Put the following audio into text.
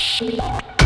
Shh.